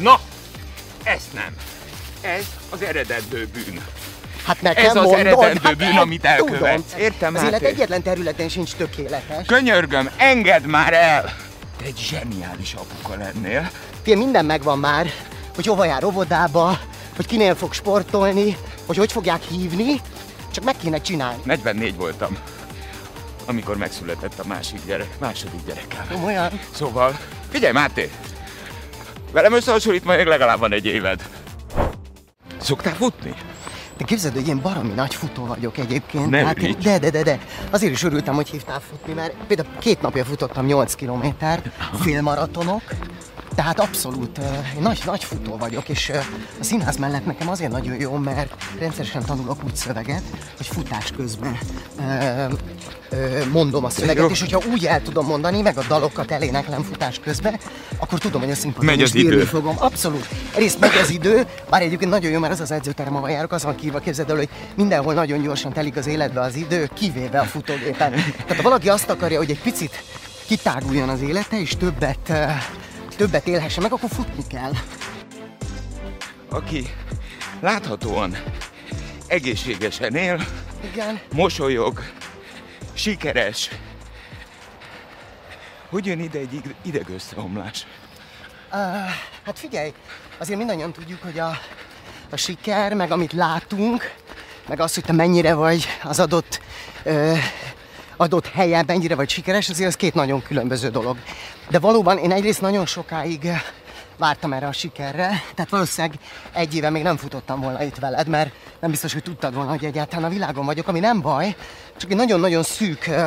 Na, ezt nem. Ez az eredendő bűn. Hát nekem Ez az mondod, eredendő hát bűn, amit elkövetsz. tudom. Értem, Az élet egyetlen területen sincs tökéletes. Könyörgöm, engedd már el! Te egy zseniális apuka lennél. Fél minden megvan már, hogy hova jár óvodába, hogy kinél fog sportolni, hogy hogy fogják hívni, csak meg kéne csinálni. 44 voltam, amikor megszületett a másik gyerek, második gyerekem. Komolyan? Szóval, figyelj Máté! Velem összehasonlítva még legalább van egy éved. Szoktál futni? Te képzeld, hogy én baromi nagy futó vagyok egyébként. Ne Hát én- de, de, de, de. Azért is örültem, hogy hívtál futni, mert például két napja futottam 8 kilométer, félmaratonok, tehát abszolút én nagy, nagy futó vagyok, és a színház mellett nekem azért nagyon jó, mert rendszeresen tanulok úgy szöveget, hogy futás közben mondom a szöveget, és hogyha úgy el tudom mondani, meg a dalokat eléneklem futás közben, akkor tudom, hogy a színpadon Megy az idő. fogom. Abszolút. Egyrészt megy az idő, bár egyébként nagyon jó, mert az az edzőterem, ahol járok, az van kívva, képzeld el, hogy mindenhol nagyon gyorsan telik az életbe az idő, kivéve a futógépen. Tehát ha valaki azt akarja, hogy egy picit kitáguljon az élete, és többet, többet élhessen meg, akkor futni kell. Aki láthatóan egészségesen él, Igen. mosolyog, sikeres. Hogy jön ide egy id- idegösszeomlás? Uh, hát figyelj, azért mindannyian tudjuk, hogy a, a siker, meg amit látunk, meg az, hogy te mennyire vagy az adott, ö, adott helyen, mennyire vagy sikeres, azért az két nagyon különböző dolog. De valóban én egyrészt nagyon sokáig ö, vártam erre a sikerre, tehát valószínűleg egy éve még nem futottam volna itt veled, mert nem biztos, hogy tudtad volna, hogy egyáltalán a világon vagyok, ami nem baj, csak egy nagyon-nagyon szűk ö,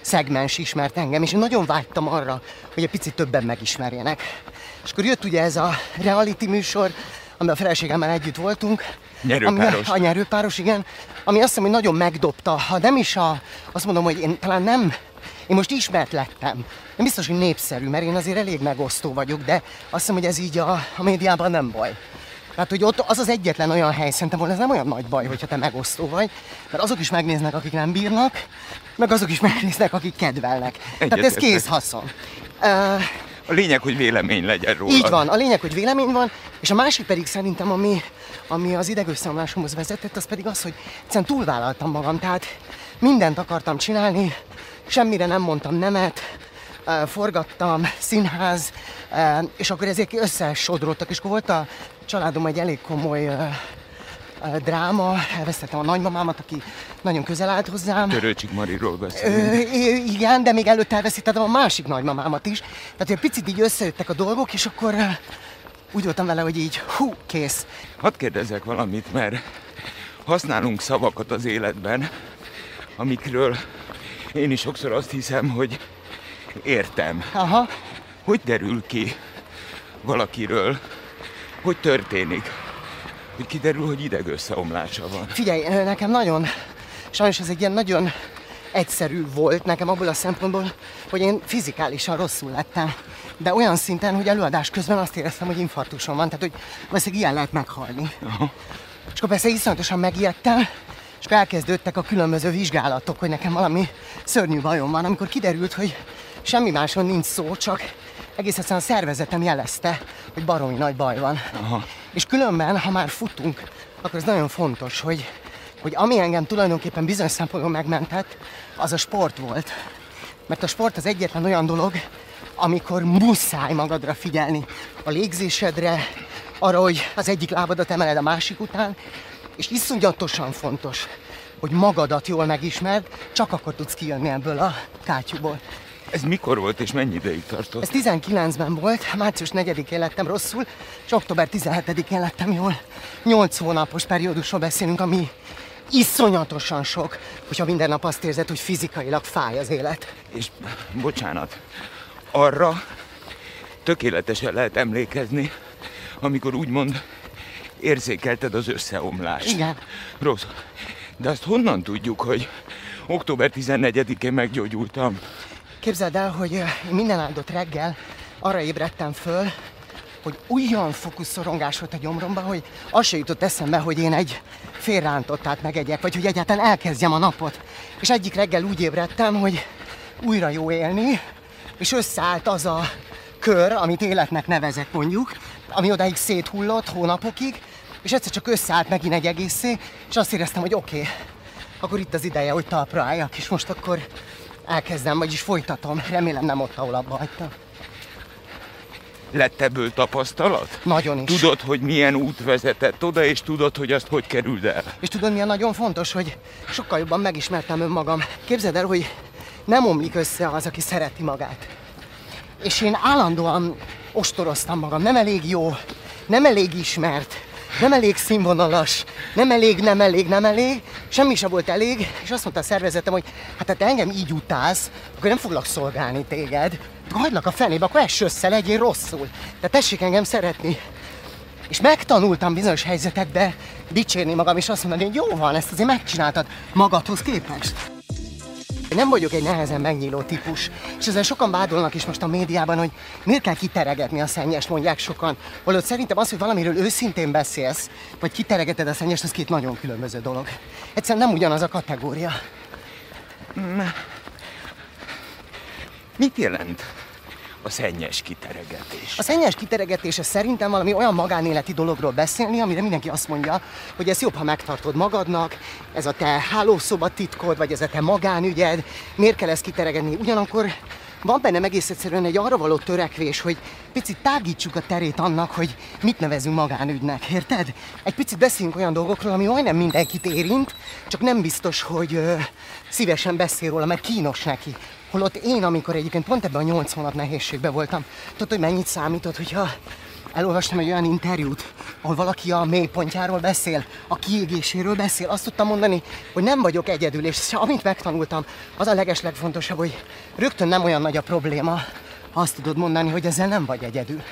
szegmens ismert engem, és én nagyon vágytam arra, hogy egy picit többen megismerjenek. És akkor jött ugye ez a reality műsor, amiben a feleségemmel együtt voltunk. Nyerőpáros. Ami, a nyerőpáros, igen. Ami azt hiszem, hogy nagyon megdobta, ha nem is a, azt mondom, hogy én talán nem, én most ismert lettem. Nem biztos, hogy népszerű, mert én azért elég megosztó vagyok, de azt hiszem, hogy ez így a, a médiában nem baj. Tehát, hogy ott az az egyetlen olyan hely, szerintem volna ez nem olyan nagy baj, hogyha te megosztó vagy, mert azok is megnéznek, akik nem bírnak, meg azok is megnéznek, akik kedvelnek. Tehát ez kész haszon. Uh, A lényeg, hogy vélemény legyen róla. így van, a lényeg, hogy vélemény van, és a másik pedig szerintem, ami, ami az idegösszeomlásomhoz vezetett, az pedig az, hogy egyszerűen túlvállaltam magam, tehát mindent akartam csinálni, semmire nem mondtam nemet, eh, forgattam, színház, eh, és akkor ezek összesodródtak, és akkor volt a családom egy elég komoly eh, dráma, elvesztettem a nagymamámat, aki nagyon közel állt hozzám. Törőcsik Mariról beszélünk. Igen, de még előtte elveszítettem a másik nagymamámat is. Tehát egy picit így összejöttek a dolgok, és akkor úgy voltam vele, hogy így hú, kész. Hadd kérdezzek valamit, mert használunk szavakat az életben, amikről én is sokszor azt hiszem, hogy értem. Aha, Hogy derül ki valakiről, hogy történik, hogy kiderül, hogy idegösszeomlása van. figyelj, nekem nagyon, sajnos ez egy ilyen nagyon egyszerű volt nekem abból a szempontból, hogy én fizikálisan rosszul lettem. De olyan szinten, hogy előadás közben azt éreztem, hogy infarktusom van, tehát hogy valószínűleg ilyen lehet meghalni. És akkor persze iszonyatosan megijedtem, és akkor elkezdődtek a különböző vizsgálatok, hogy nekem valami szörnyű bajom van, amikor kiderült, hogy semmi máson nincs szó, csak egész egyszerűen a szervezetem jelezte, hogy baromi nagy baj van. Aha. És különben, ha már futunk, akkor ez nagyon fontos, hogy, hogy ami engem tulajdonképpen bizonyos szempontból megmentett, az a sport volt. Mert a sport az egyetlen olyan dolog, amikor muszáj magadra figyelni. A légzésedre, arra, hogy az egyik lábadat emeled a másik után, és iszonyatosan fontos, hogy magadat jól megismerd, csak akkor tudsz kijönni ebből a kátyúból. Ez mikor volt és mennyi ideig tartott? Ez 19-ben volt, március 4-én lettem rosszul, és október 17-én lettem jól. 8 hónapos periódusról beszélünk, ami iszonyatosan sok, hogyha minden nap azt érzed, hogy fizikailag fáj az élet. És bocsánat, arra tökéletesen lehet emlékezni, amikor úgymond érzékelted az összeomlást. Igen. Rossz. De azt honnan tudjuk, hogy október 14-én meggyógyultam? Képzeld el, hogy én minden áldott reggel arra ébredtem föl, hogy olyan fokú szorongás volt a gyomromban, hogy az se jutott eszembe, hogy én egy félrántottát megegyek, vagy hogy egyáltalán elkezdjem a napot. És egyik reggel úgy ébredtem, hogy újra jó élni, és összeállt az a kör, amit életnek nevezek mondjuk, ami odáig széthullott hónapokig, és egyszer csak összeállt megint egy egészé, és azt éreztem, hogy oké, okay, akkor itt az ideje, hogy talpra álljak, és most akkor elkezdem, vagyis folytatom. Remélem nem ott, ahol abba hagytam. Lett ebből tapasztalat? Nagyon is. Tudod, hogy milyen út vezetett oda, és tudod, hogy azt hogy kerüld el. És tudod, milyen nagyon fontos, hogy sokkal jobban megismertem önmagam. Képzeld el, hogy nem omlik össze az, aki szereti magát. És én állandóan ostoroztam magam, nem elég jó, nem elég ismert, nem elég színvonalas, nem elég, nem elég, nem elég, semmi sem volt elég, és azt mondta a szervezetem, hogy hát ha te engem így utálsz, akkor nem foglak szolgálni téged, akkor hagylak a fenébe, akkor ess össze, legyél rosszul. De tessék engem szeretni. És megtanultam bizonyos helyzetekbe dicsérni magam, és azt mondani, hogy jó van, ezt azért megcsináltad magadhoz képest. Én nem vagyok egy nehezen megnyíló típus, és ezzel sokan vádolnak is most a médiában, hogy miért kell kiteregetni a szennyest, mondják sokan. Holott szerintem az, hogy valamiről őszintén beszélsz, vagy kiteregeted a szennyest, az két nagyon különböző dolog. Egyszerűen nem ugyanaz a kategória. Mit jelent a szennyes kiteregetés? A szennyes kiteregetése szerintem valami olyan magánéleti dologról beszélni, amire mindenki azt mondja, hogy ez jobb, ha megtartod magadnak, ez a te hálószoba titkod, vagy ez a te magánügyed, miért kell ezt kiteregetni? Ugyanakkor van bennem egész egyszerűen egy arra való törekvés, hogy picit tágítsuk a terét annak, hogy mit nevezünk magánügynek, érted? Egy picit beszéljünk olyan dolgokról, ami majdnem mindenkit érint, csak nem biztos, hogy ö, szívesen beszél róla, mert kínos neki. Holott én, amikor egyébként pont ebben a nyolc hónap nehézségben voltam, tudod, hogy mennyit számított, hogyha elolvastam egy olyan interjút, ahol valaki a mélypontjáról beszél, a kiégéséről beszél, azt tudtam mondani, hogy nem vagyok egyedül, és amit megtanultam, az a legeslegfontosabb, hogy rögtön nem olyan nagy a probléma, azt tudod mondani, hogy ezzel nem vagy egyedül.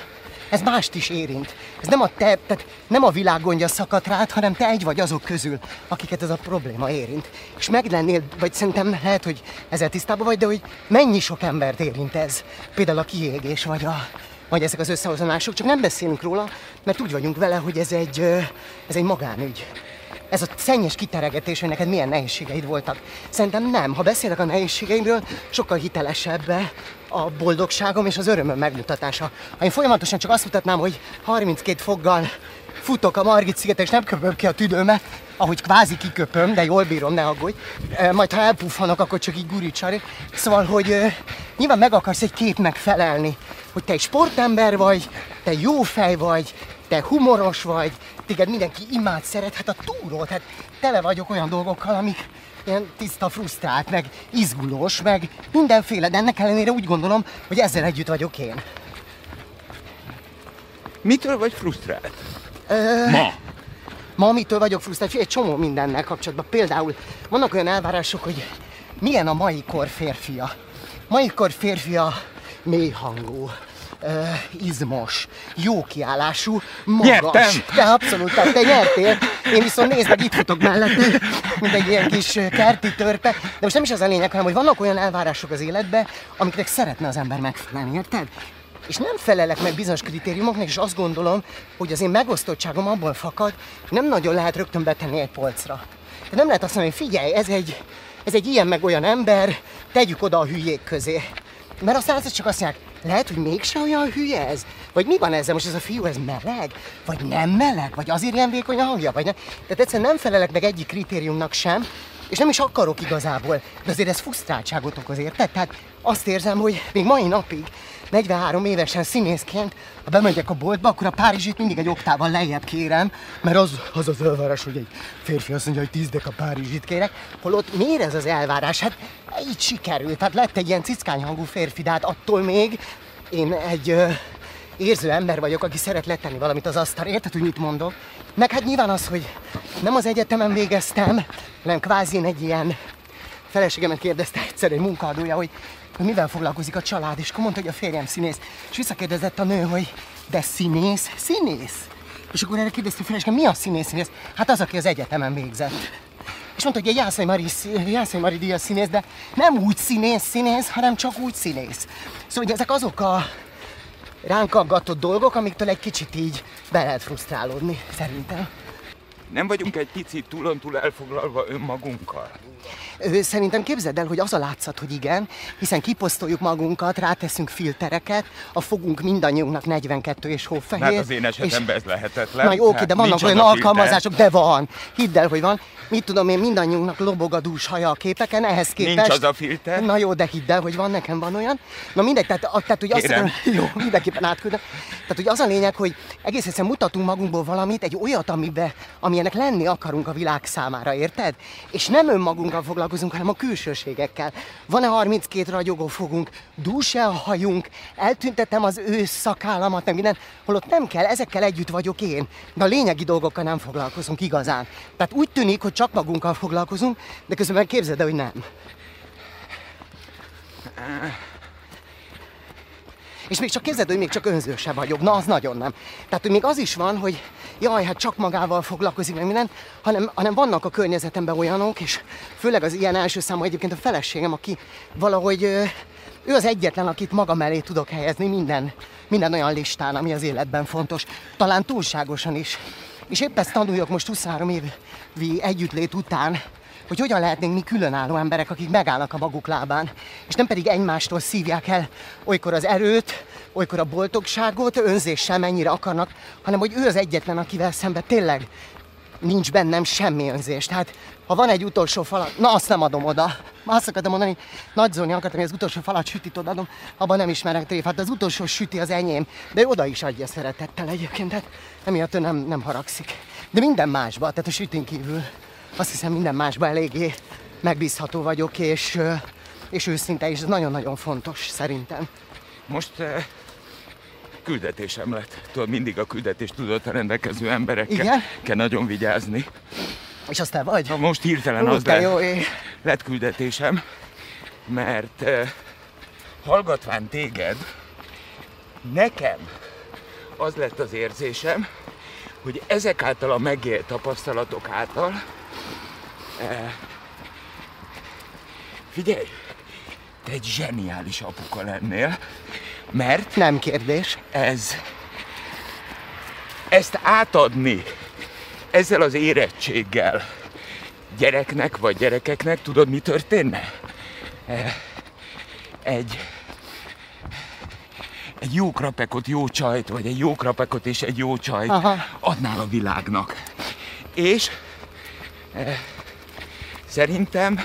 Ez mást is érint. Ez nem a te, tehát nem a világ gondja szakadt rád, hanem te egy vagy azok közül, akiket ez a probléma érint. És meg lennél, vagy szerintem lehet, hogy ezzel tisztában vagy, de hogy mennyi sok embert érint ez. Például a kiégés, vagy a, vagy ezek az összehozanások, csak nem beszélünk róla, mert úgy vagyunk vele, hogy ez egy, ez egy magánügy. Ez a szennyes kiteregetés, hogy neked milyen nehézségeid voltak. Szerintem nem. Ha beszélek a nehézségeimről, sokkal hitelesebb a boldogságom és az örömöm megmutatása. Ha én folyamatosan csak azt mutatnám, hogy 32 foggal futok a Margit szigeten, és nem köpöm ki a tüdőmet, ahogy kvázi kiköpöm, de jól bírom, ne aggódj. E, Majd ha elpuffanok, akkor csak így guricsari. Szóval, hogy nyilván meg akarsz egy képnek felelni, hogy te egy sportember vagy, te jó fej vagy, te humoros vagy, téged mindenki imád szeret, hát a túró, hát tele vagyok olyan dolgokkal, amik ilyen tiszta frusztrált, meg izgulós, meg mindenféle, de ennek ellenére úgy gondolom, hogy ezzel együtt vagyok én. Mitől vagy frusztrált? Ö, Ma. Ma mitől vagyok frusztrált? Egy csomó mindennel kapcsolatban. Például vannak olyan elvárások, hogy milyen a mai kor férfia. Mai kor férfia mély hangú, ö, izmos, jó kiállású, magas. Nyertem! De abszolút, tehát te nyertél. Én viszont nézd meg, itt futok mellette, mint egy ilyen kis kerti törpe. De most nem is az a lényeg, hanem hogy vannak olyan elvárások az életbe, amiknek szeretne az ember megfelelni, érted? És nem felelek meg bizonyos kritériumoknak, és azt gondolom, hogy az én megosztottságom abból fakad, hogy nem nagyon lehet rögtön betenni egy polcra. De nem lehet azt mondani, hogy figyelj, ez egy, ez egy ilyen meg olyan ember, tegyük oda a hülyék közé. Mert aztán ez csak azt mondják, lehet, hogy mégse olyan hülye ez? Vagy mi van ezzel? Most ez a fiú, ez meleg? Vagy nem meleg? Vagy azért ilyen vékony a hangja? Vagy nem? Tehát egyszerűen nem felelek meg egyik kritériumnak sem, és nem is akarok igazából, de azért ez frusztráltságot okoz, érted? Tehát azt érzem, hogy még mai napig, 43 évesen színészként, ha bemegyek a boltba, akkor a Párizsit mindig egy oktával lejjebb kérem, mert az az, az elvárás, hogy egy férfi azt mondja, hogy 10 dek a Párizsit kérek, holott miért ez az elvárás? Hát így sikerült, tehát lett egy ilyen cickány hangú férfi, de hát attól még én egy ö, érző ember vagyok, aki szeret letenni valamit az asztalra. Érted, hogy mit mondok? Meg hát nyilván az, hogy nem az egyetemen végeztem, hanem kvázi egy ilyen feleségemet kérdezte egyszer egy munkaadója, hogy, hogy mivel foglalkozik a család, és akkor mondta, hogy a férjem színész. És visszakérdezett a nő, hogy de színész? Színész? És akkor erre kérdezte a feleségem, mi a színész színész? Hát az, aki az egyetemen végzett. És mondta, hogy egy Jászai Mari, Jászai Mari díjas színész, de nem úgy színész színész, hanem csak úgy színész. Szóval hogy ezek azok a ránk aggatott dolgok, amiktől egy kicsit így be lehet frusztrálódni, szerintem. Nem vagyunk egy picit túlontúl elfoglalva önmagunkkal? Szerintem képzeld el, hogy az a látszat, hogy igen, hiszen kiposztoljuk magunkat, ráteszünk filtereket, a fogunk mindannyiunknak 42 és hófehér. Hát az én esetemben ez lehetetlen. Na jó, oké, de vannak nincs az olyan alkalmazások, de van. Hidd el, hogy van. Mit tudom én, mindannyiunknak lobog a dús haja a képeken, ehhez képest... Nincs az a filter. Na jó, de hidd el, hogy van, nekem van olyan. Na mindegy, tehát, a- tehát hogy azt Kérem. jó, mindenképpen átküldöm. Tehát, hogy az a lényeg, hogy egész egyszerűen mutatunk magunkból valamit, egy olyat, amibe, amilyenek lenni akarunk a világ számára, érted? És nem önmagunkkal foglalkozunk, hanem a külsőségekkel. Van-e 32 ragyogó fogunk, dús-e a hajunk, eltüntetem az ősz szakállamat, meg minden, holott nem kell, ezekkel együtt vagyok én. De a lényegi dolgokkal nem foglalkozunk igazán. Tehát úgy tűnik, hogy csak magunkkal foglalkozunk, de közben képzeld el, hogy nem. És még csak képzeld, hogy még csak önző se vagyok. Na, az nagyon nem. Tehát, hogy még az is van, hogy jaj, hát csak magával foglalkozik, meg minden, hanem, hanem vannak a környezetemben olyanok, és főleg az ilyen első számú egyébként a feleségem, aki valahogy ő az egyetlen, akit maga mellé tudok helyezni minden, minden olyan listán, ami az életben fontos. Talán túlságosan is. És épp ezt tanuljuk most 23 évi együttlét után, hogy hogyan lehetnénk mi különálló emberek, akik megállnak a maguk lábán, és nem pedig egymástól szívják el olykor az erőt, olykor a boldogságot, önzéssel mennyire akarnak, hanem hogy ő az egyetlen, akivel szemben tényleg nincs bennem semmi önzés. Tehát ha van egy utolsó falat, na azt nem adom oda. Már azt akartam mondani, Nagy Zóni akartam, hogy az utolsó falat sütit odaadom, abban nem ismerek tréfát, az utolsó süti az enyém, de oda is adja szeretettel egyébként, tehát emiatt ő nem, nem haragszik. De minden másba, tehát a sütin kívül, azt hiszem minden másba eléggé megbízható vagyok, és, és őszinte, és ez nagyon-nagyon fontos szerintem. Most küldetésem lett. Tudod, mindig a küldetés tudott rendelkező emberekkel Igen? kell nagyon vigyázni. És azt te vagy? Na most hirtelen Ó, az lett, jó ég. lett küldetésem, mert eh, hallgatván téged, nekem az lett az érzésem, hogy ezek által a megélt tapasztalatok által eh, figyelj, te egy zseniális apuka lennél, mert Nem kérdés. ez ezt átadni ezzel az érettséggel gyereknek vagy gyerekeknek, tudod mi történne? Eh, Egy egy jó krapekot, jó csajt, vagy egy jó krapekot és egy jó csajt Aha. adnál a világnak. És eh, szerintem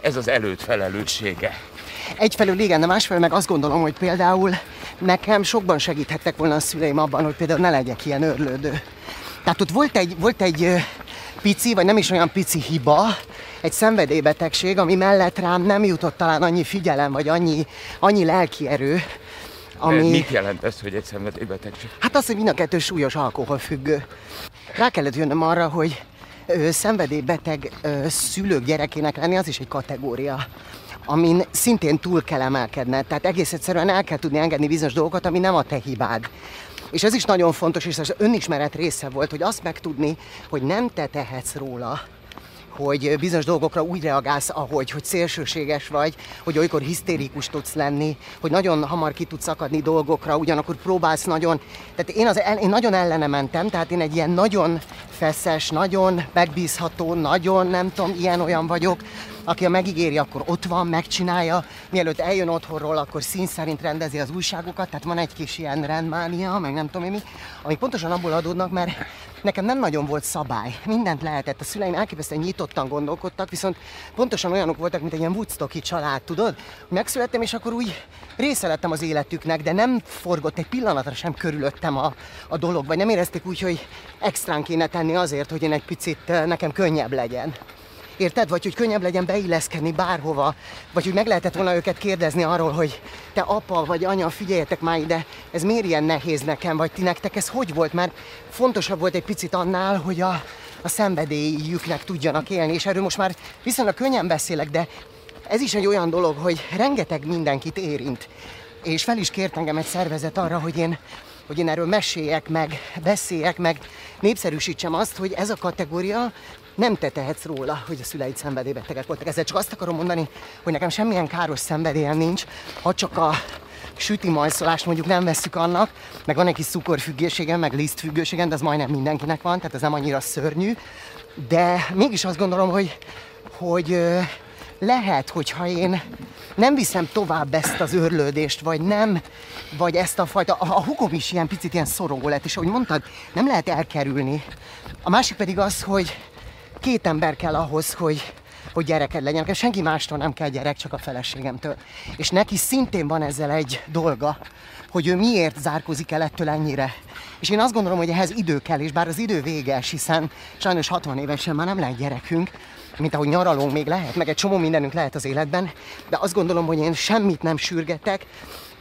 ez az előtt felelőssége. Egyfelől igen, de másfelől meg azt gondolom, hogy például nekem sokban segíthettek volna a szüleim abban, hogy például ne legyek ilyen örlődő. Tehát ott volt egy, volt egy pici, vagy nem is olyan pici hiba, egy szenvedélybetegség, ami mellett rám nem jutott talán annyi figyelem, vagy annyi, annyi lelki erő, ami... Mit jelent ez, hogy egy szenvedélybetegség? Hát az, hogy mind a kettő súlyos alkoholfüggő. Rá kellett jönnöm arra, hogy ö, szenvedélybeteg ö, szülők gyerekének lenni, az is egy kategória amin szintén túl kell emelkedned. Tehát egész egyszerűen el kell tudni engedni bizonyos dolgokat, ami nem a te hibád. És ez is nagyon fontos, és az önismeret része volt, hogy azt megtudni, hogy nem te tehetsz róla, hogy bizonyos dolgokra úgy reagálsz, ahogy, hogy szélsőséges vagy, hogy olykor hisztérikus tudsz lenni, hogy nagyon hamar ki tudsz akadni dolgokra, ugyanakkor próbálsz nagyon... Tehát én, az, én nagyon ellene mentem, tehát én egy ilyen nagyon feszes, nagyon megbízható, nagyon nem tudom, ilyen-olyan vagyok, aki a megígéri, akkor ott van, megcsinálja, mielőtt eljön otthonról, akkor szín szerint rendezi az újságokat, tehát van egy kis ilyen rendmánia, meg nem tudom mi, amik pontosan abból adódnak, mert nekem nem nagyon volt szabály. Mindent lehetett. A szüleim elképesztően nyitottan gondolkodtak, viszont pontosan olyanok voltak, mint egy ilyen Woodstocki család, tudod? Megszülettem, és akkor úgy része lettem az életüknek, de nem forgott egy pillanatra sem körülöttem a, a dolog, vagy nem érezték úgy, hogy extrán kéne tenni azért, hogy én egy picit eh, nekem könnyebb legyen. Érted? Vagy hogy könnyebb legyen beilleszkedni bárhova, vagy hogy meg lehetett volna őket kérdezni arról, hogy te apa vagy anya, figyeljetek már ide, ez miért ilyen nehéz nekem, vagy ti nektek ez hogy volt? Mert fontosabb volt egy picit annál, hogy a, a szenvedélyüknek tudjanak élni, és erről most már viszonylag könnyen beszélek, de ez is egy olyan dolog, hogy rengeteg mindenkit érint. És fel is kért engem egy szervezet arra, hogy én hogy én erről meséljek meg, beszéljek meg, népszerűsítsem azt, hogy ez a kategória nem te tehetsz róla, hogy a szüleid szenvedélybetegek voltak. Ezzel csak azt akarom mondani, hogy nekem semmilyen káros szenvedélyem nincs, ha csak a süti majszolást mondjuk nem vesszük annak, meg van egy kis cukorfüggőségem, meg lisztfüggőségem, de az majdnem mindenkinek van, tehát ez nem annyira szörnyű. De mégis azt gondolom, hogy hogy lehet, hogyha én nem viszem tovább ezt az őrlődést, vagy nem, vagy ezt a fajta, a, a hugom is ilyen picit ilyen szorongó lett, és ahogy mondtad, nem lehet elkerülni. A másik pedig az, hogy két ember kell ahhoz, hogy, hogy gyereked legyen. Nekem senki mástól nem kell gyerek, csak a feleségemtől. És neki szintén van ezzel egy dolga, hogy ő miért zárkozik el ettől ennyire. És én azt gondolom, hogy ehhez idő kell, és bár az idő véges, hiszen sajnos 60 évesen már nem lehet gyerekünk, mint ahogy nyaralunk még lehet, meg egy csomó mindenünk lehet az életben, de azt gondolom, hogy én semmit nem sürgetek,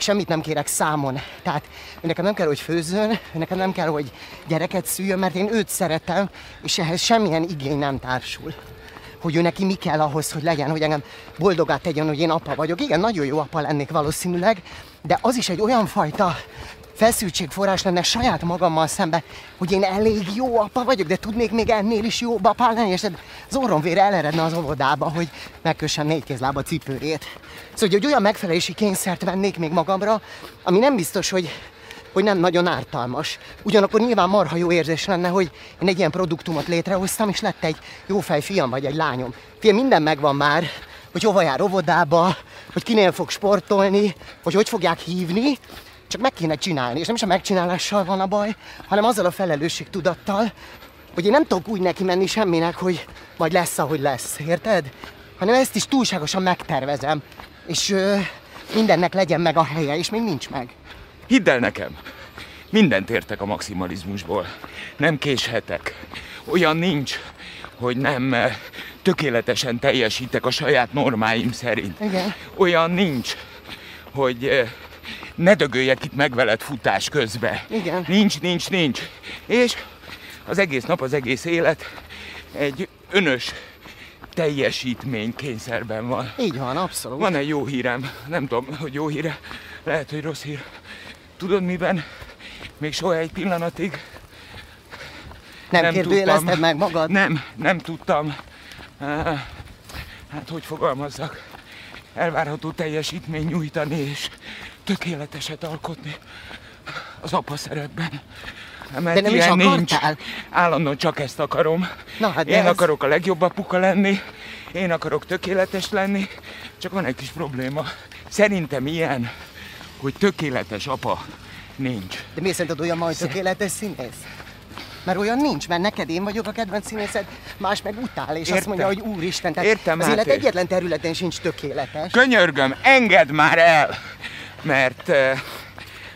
semmit nem kérek számon. Tehát nekem nem kell, hogy főzzön, nekem nem kell, hogy gyereket szüljön, mert én őt szeretem, és ehhez semmilyen igény nem társul hogy ő neki mi kell ahhoz, hogy legyen, hogy engem boldogát tegyen, hogy én apa vagyok. Igen, nagyon jó apa lennék valószínűleg, de az is egy olyan fajta feszültségforrás lenne saját magammal szembe, hogy én elég jó apa vagyok, de tudnék még ennél is jobb apa lenni, és az orromvére eleredne az óvodába, hogy megkössem négy kézlába cipőrét. Szóval, hogy olyan megfelelési kényszert vennék még magamra, ami nem biztos, hogy hogy nem nagyon ártalmas. Ugyanakkor nyilván marha jó érzés lenne, hogy én egy ilyen produktumot létrehoztam, és lett egy jó fej fiam vagy egy lányom. Fiam, minden megvan már, hogy hova jár óvodába, hogy kinél fog sportolni, hogy hogy fogják hívni, csak meg kéne csinálni, és nem is a megcsinálással van a baj, hanem azzal a felelősség tudattal, hogy én nem tudok úgy neki menni semminek, hogy majd lesz, ahogy lesz, érted? Hanem ezt is túlságosan megtervezem, és ö, mindennek legyen meg a helye, és még nincs meg. Hidd el nekem, mindent értek a maximalizmusból. Nem késhetek. Olyan nincs, hogy nem tökéletesen teljesítek a saját normáim szerint. Igen. Olyan nincs, hogy ne dögöljek itt meg veled futás közbe. Igen. Nincs, nincs, nincs. És az egész nap, az egész élet egy önös teljesítmény kényszerben van. Így van, abszolút. Van egy jó hírem, nem tudom, hogy jó híre, lehet, hogy rossz hír. Tudod miben? Még soha egy pillanatig nem, nem kérdőjelezted tudtam. meg magad? nem, nem tudtam. Hát hogy fogalmazzak? Elvárható teljesítmény nyújtani és tökéleteset alkotni az apa szerepben. Mert De nem is ilyen nincs. akartál? Állandóan csak ezt akarom. Na, hát Én ez- akarok a legjobb apuka lenni, én akarok tökéletes lenni, csak van egy kis probléma. Szerintem ilyen, hogy tökéletes apa nincs. De miért szerinted olyan majd tökéletes színész? Mert olyan nincs, mert neked én vagyok a kedvenc színészed, más meg utál, és azt Értem. mondja, hogy úristen, tehát Értem, az élet egyetlen területén sincs tökéletes. Könyörgöm, engedd már el! Mert... Eh,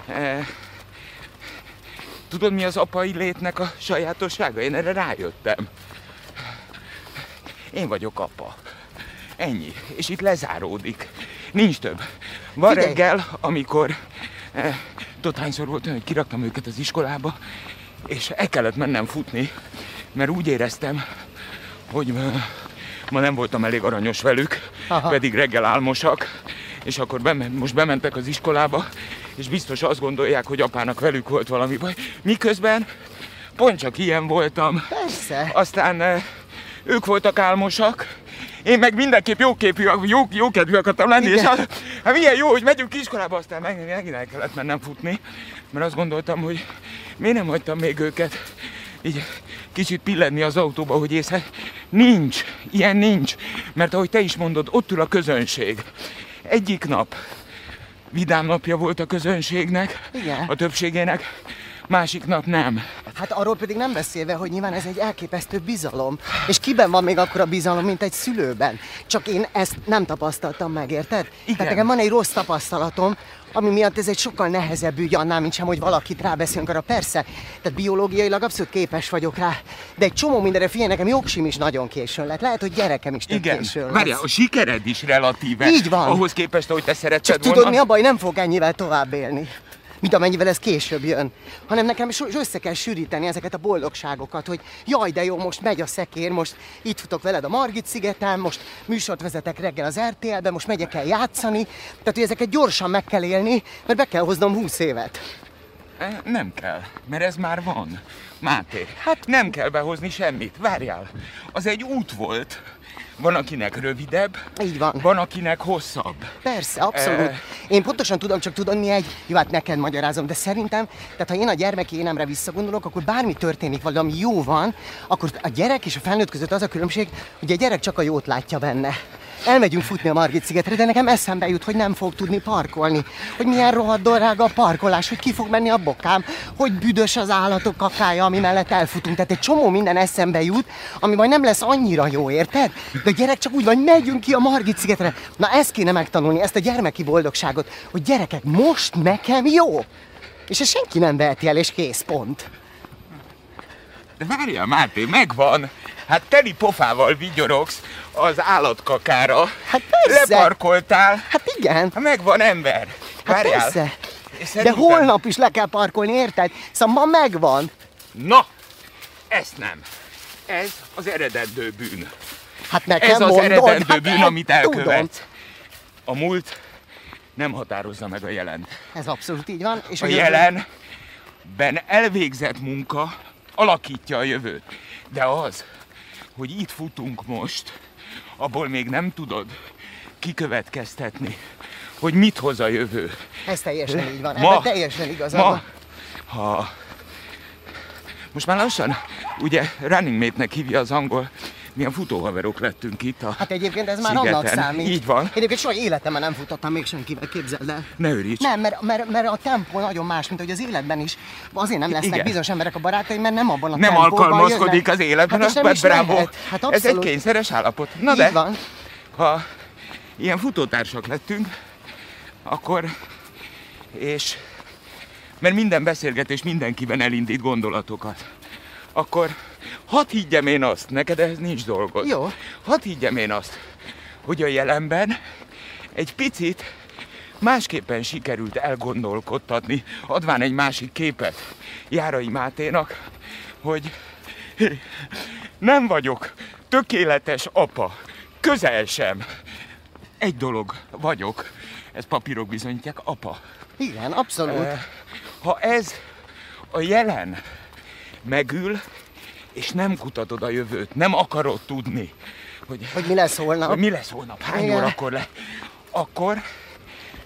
eh, tudod, mi az apai létnek a sajátossága? Én erre rájöttem. Én vagyok apa. Ennyi. És itt lezáródik. Nincs több. Van Figyelj. reggel, amikor... Eh, tudod, hányszor volt olyan, hogy kiraktam őket az iskolába, és el kellett mennem futni, mert úgy éreztem, hogy eh, ma nem voltam elég aranyos velük, Aha. pedig reggel álmosak, és akkor bement, most bementek az iskolába, és biztos azt gondolják, hogy apának velük volt valami baj. Miközben pont csak ilyen voltam. Persze. Aztán eh, ők voltak álmosak, én meg mindenképp jóképű, jó, jókedvű akartam lenni, Igen. és az, hát milyen jó, hogy megyünk iskolába, aztán meg, megint el kellett mennem futni, mert azt gondoltam, hogy miért nem hagytam még őket így kicsit pillenni az autóba, hogy észre. Nincs, ilyen nincs, mert ahogy te is mondod, ott ül a közönség. Egyik nap vidám napja volt a közönségnek, Igen. a többségének, másik nap nem. Hát arról pedig nem beszélve, hogy nyilván ez egy elképesztő bizalom. És kiben van még akkora bizalom, mint egy szülőben? Csak én ezt nem tapasztaltam meg, érted? Igen. Tehát nekem van egy rossz tapasztalatom, ami miatt ez egy sokkal nehezebb ügy annál, mint sem, hogy valakit rábeszélünk arra. Persze, tehát biológiailag abszolút képes vagyok rá, de egy csomó mindenre figyelj, nekem jogsim is nagyon későn lett. Lehet, hogy gyerekem is Igen, későn lesz. a sikered is relatíve. Így van. Ahhoz képest, ahogy te szeretted Csak volna. tudod, mi a baj? Nem fog ennyivel tovább élni. Mint amennyivel ez később jön. Hanem nekem is össze kell sűríteni ezeket a boldogságokat, hogy jaj, de jó, most megy a szekér, most itt futok veled a Margit szigeten, most műsort vezetek reggel az RTL-ben, most megyek el játszani. Tehát, hogy ezeket gyorsan meg kell élni, mert be kell hoznom 20 évet. Nem kell, mert ez már van. Máté, hát nem kell behozni semmit. Várjál, az egy út volt. Van, akinek rövidebb, Így van. van, akinek hosszabb. Persze, abszolút. Eh. Én pontosan tudom, csak tudod mi egy, jó, hát neked magyarázom, de szerintem, tehát ha én a gyermeki énemre visszagondolok, akkor bármi történik, valami jó van, akkor a gyerek és a felnőtt között az a különbség, hogy a gyerek csak a jót látja benne. Elmegyünk futni a Margit szigetre, de nekem eszembe jut, hogy nem fog tudni parkolni. Hogy milyen rohadt drága a parkolás, hogy ki fog menni a bokám, hogy büdös az állatok kakája, ami mellett elfutunk. Tehát egy csomó minden eszembe jut, ami majd nem lesz annyira jó, érted? De gyerek csak úgy van, megyünk ki a Margit szigetre. Na ezt kéne megtanulni, ezt a gyermeki boldogságot, hogy gyerekek, most nekem jó. És ezt senki nem veheti el, és kész, pont. De várjál, Máté, megvan! Hát teli pofával vigyorogsz az állatkakára. Hát persze. Leparkoltál. Hát igen. Hát megvan ember. Hát Várjál. persze. És De szerintem- holnap is le kell parkolni, érted? Szóval ma megvan. Na, ezt nem. Ez az eredendő bűn. Hát nekem Ez az mondod, eredendő hát bűn, amit tudom. elkövetsz. A múlt nem határozza meg a jelent. Ez abszolút így van. És A hogy jelenben elvégzett munka alakítja a jövőt. De az, hogy itt futunk most, abból még nem tudod kikövetkeztetni, hogy mit hoz a jövő. Ez teljesen így van. Ma- Ebben teljesen igazad Ma, ha. Most már lassan, ugye running mate-nek hívja az angol, milyen futóhaverok lettünk itt a Hát egyébként ez már szigeten. annak számít. Így van. Egyébként soha életemben nem futottam még senkivel, képzeld el. Ne őríts. Nem, mert, mert, mert a tempó nagyon más, mint hogy az életben is. Azért nem lesznek Igen. bizonyos emberek a barátaim, mert nem abban a nem alkalmazkodik jönnek. az életben, hát is bravo. lehet. Hát Ez egy kényszeres állapot. Na Így de, van. ha ilyen futótársak lettünk, akkor, és mert minden beszélgetés mindenkiben elindít gondolatokat, akkor hadd higgyem én azt, neked ehhez nincs dolgod. Jó. Hadd higgyem én azt, hogy a jelenben egy picit másképpen sikerült elgondolkodtatni, adván egy másik képet Járai Máténak, hogy nem vagyok tökéletes apa, közel sem. Egy dolog vagyok, ez papírok bizonyítják, apa. Igen, abszolút. Eh, Ha ez a jelen megül, és nem kutatod a jövőt, nem akarod tudni, hogy, Hogy mi lesz holnap. hogy mi lesz holnap, hány Igen. órakor le, akkor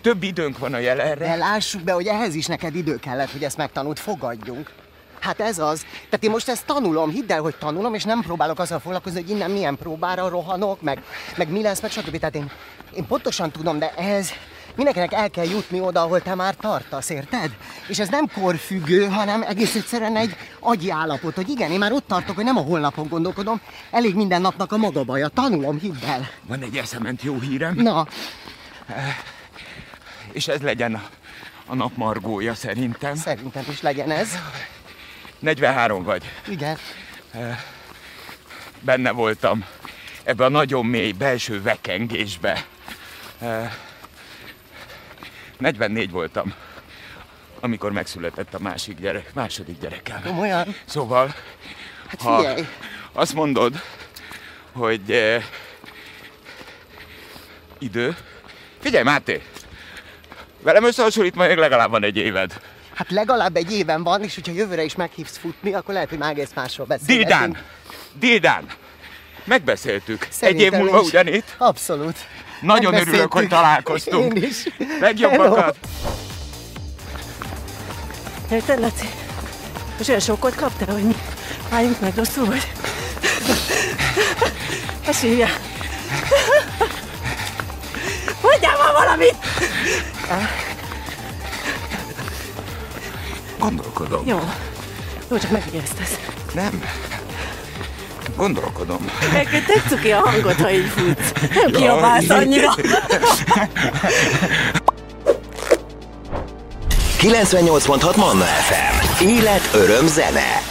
több időnk van a jelenre. De lássuk be, hogy ehhez is neked idő kellett, hogy ezt megtanult, fogadjunk. Hát ez az. Tehát én most ezt tanulom, hidd el, hogy tanulom, és nem próbálok azzal foglalkozni, hogy innen milyen próbára rohanok, meg, meg mi lesz, meg stb. Tehát én, én pontosan tudom, de ez mindenkinek el kell jutni oda, ahol te már tartasz, érted? És ez nem korfüggő, hanem egész egyszerűen egy agyi állapot, hogy igen, én már ott tartok, hogy nem a holnapon gondolkodom, elég minden napnak a maga baja, tanulom, hidd el. Van egy eszement jó hírem, Na, és ez legyen a, a nap margója szerintem. szerintem is legyen ez. 43 vagy. Igen. benne voltam ebbe a nagyon mély belső vekengésbe. Eh, 44 voltam, amikor megszületett a másik gyerek, második gyerekem. Komolyan? Szóval, Hát ha figyelj. azt mondod, hogy eh, idő, figyelj Máté, velem összehasonlítva még legalább van egy éved. Hát legalább egy éven van, és hogyha jövőre is meghívsz futni, akkor lehet, hogy már egész másról beszélgetünk. Dildán! Dildán! Megbeszéltük. egy Szerintem év múlva is. ugyanitt. Abszolút. Nagyon Megbeszéltük. örülök, hogy találkoztunk. Én is. Legjobbakat! Érted, Laci? Most olyan sokkot kaptál, hogy mi? Álljunk meg, rosszul vagy? Sírjál! Mondjál már valamit! Gondolkodom. Jó. Jó, csak megijesztesz. Nem. Gondolkodom. Neked tetszik ki a hangod, ha így futsz. Nem kiabálsz annyira. 98.6 Manna FM. Élet, öröm, zene.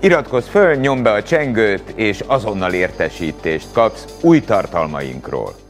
Iratkozz föl, nyomd be a csengőt, és azonnal értesítést kapsz új tartalmainkról.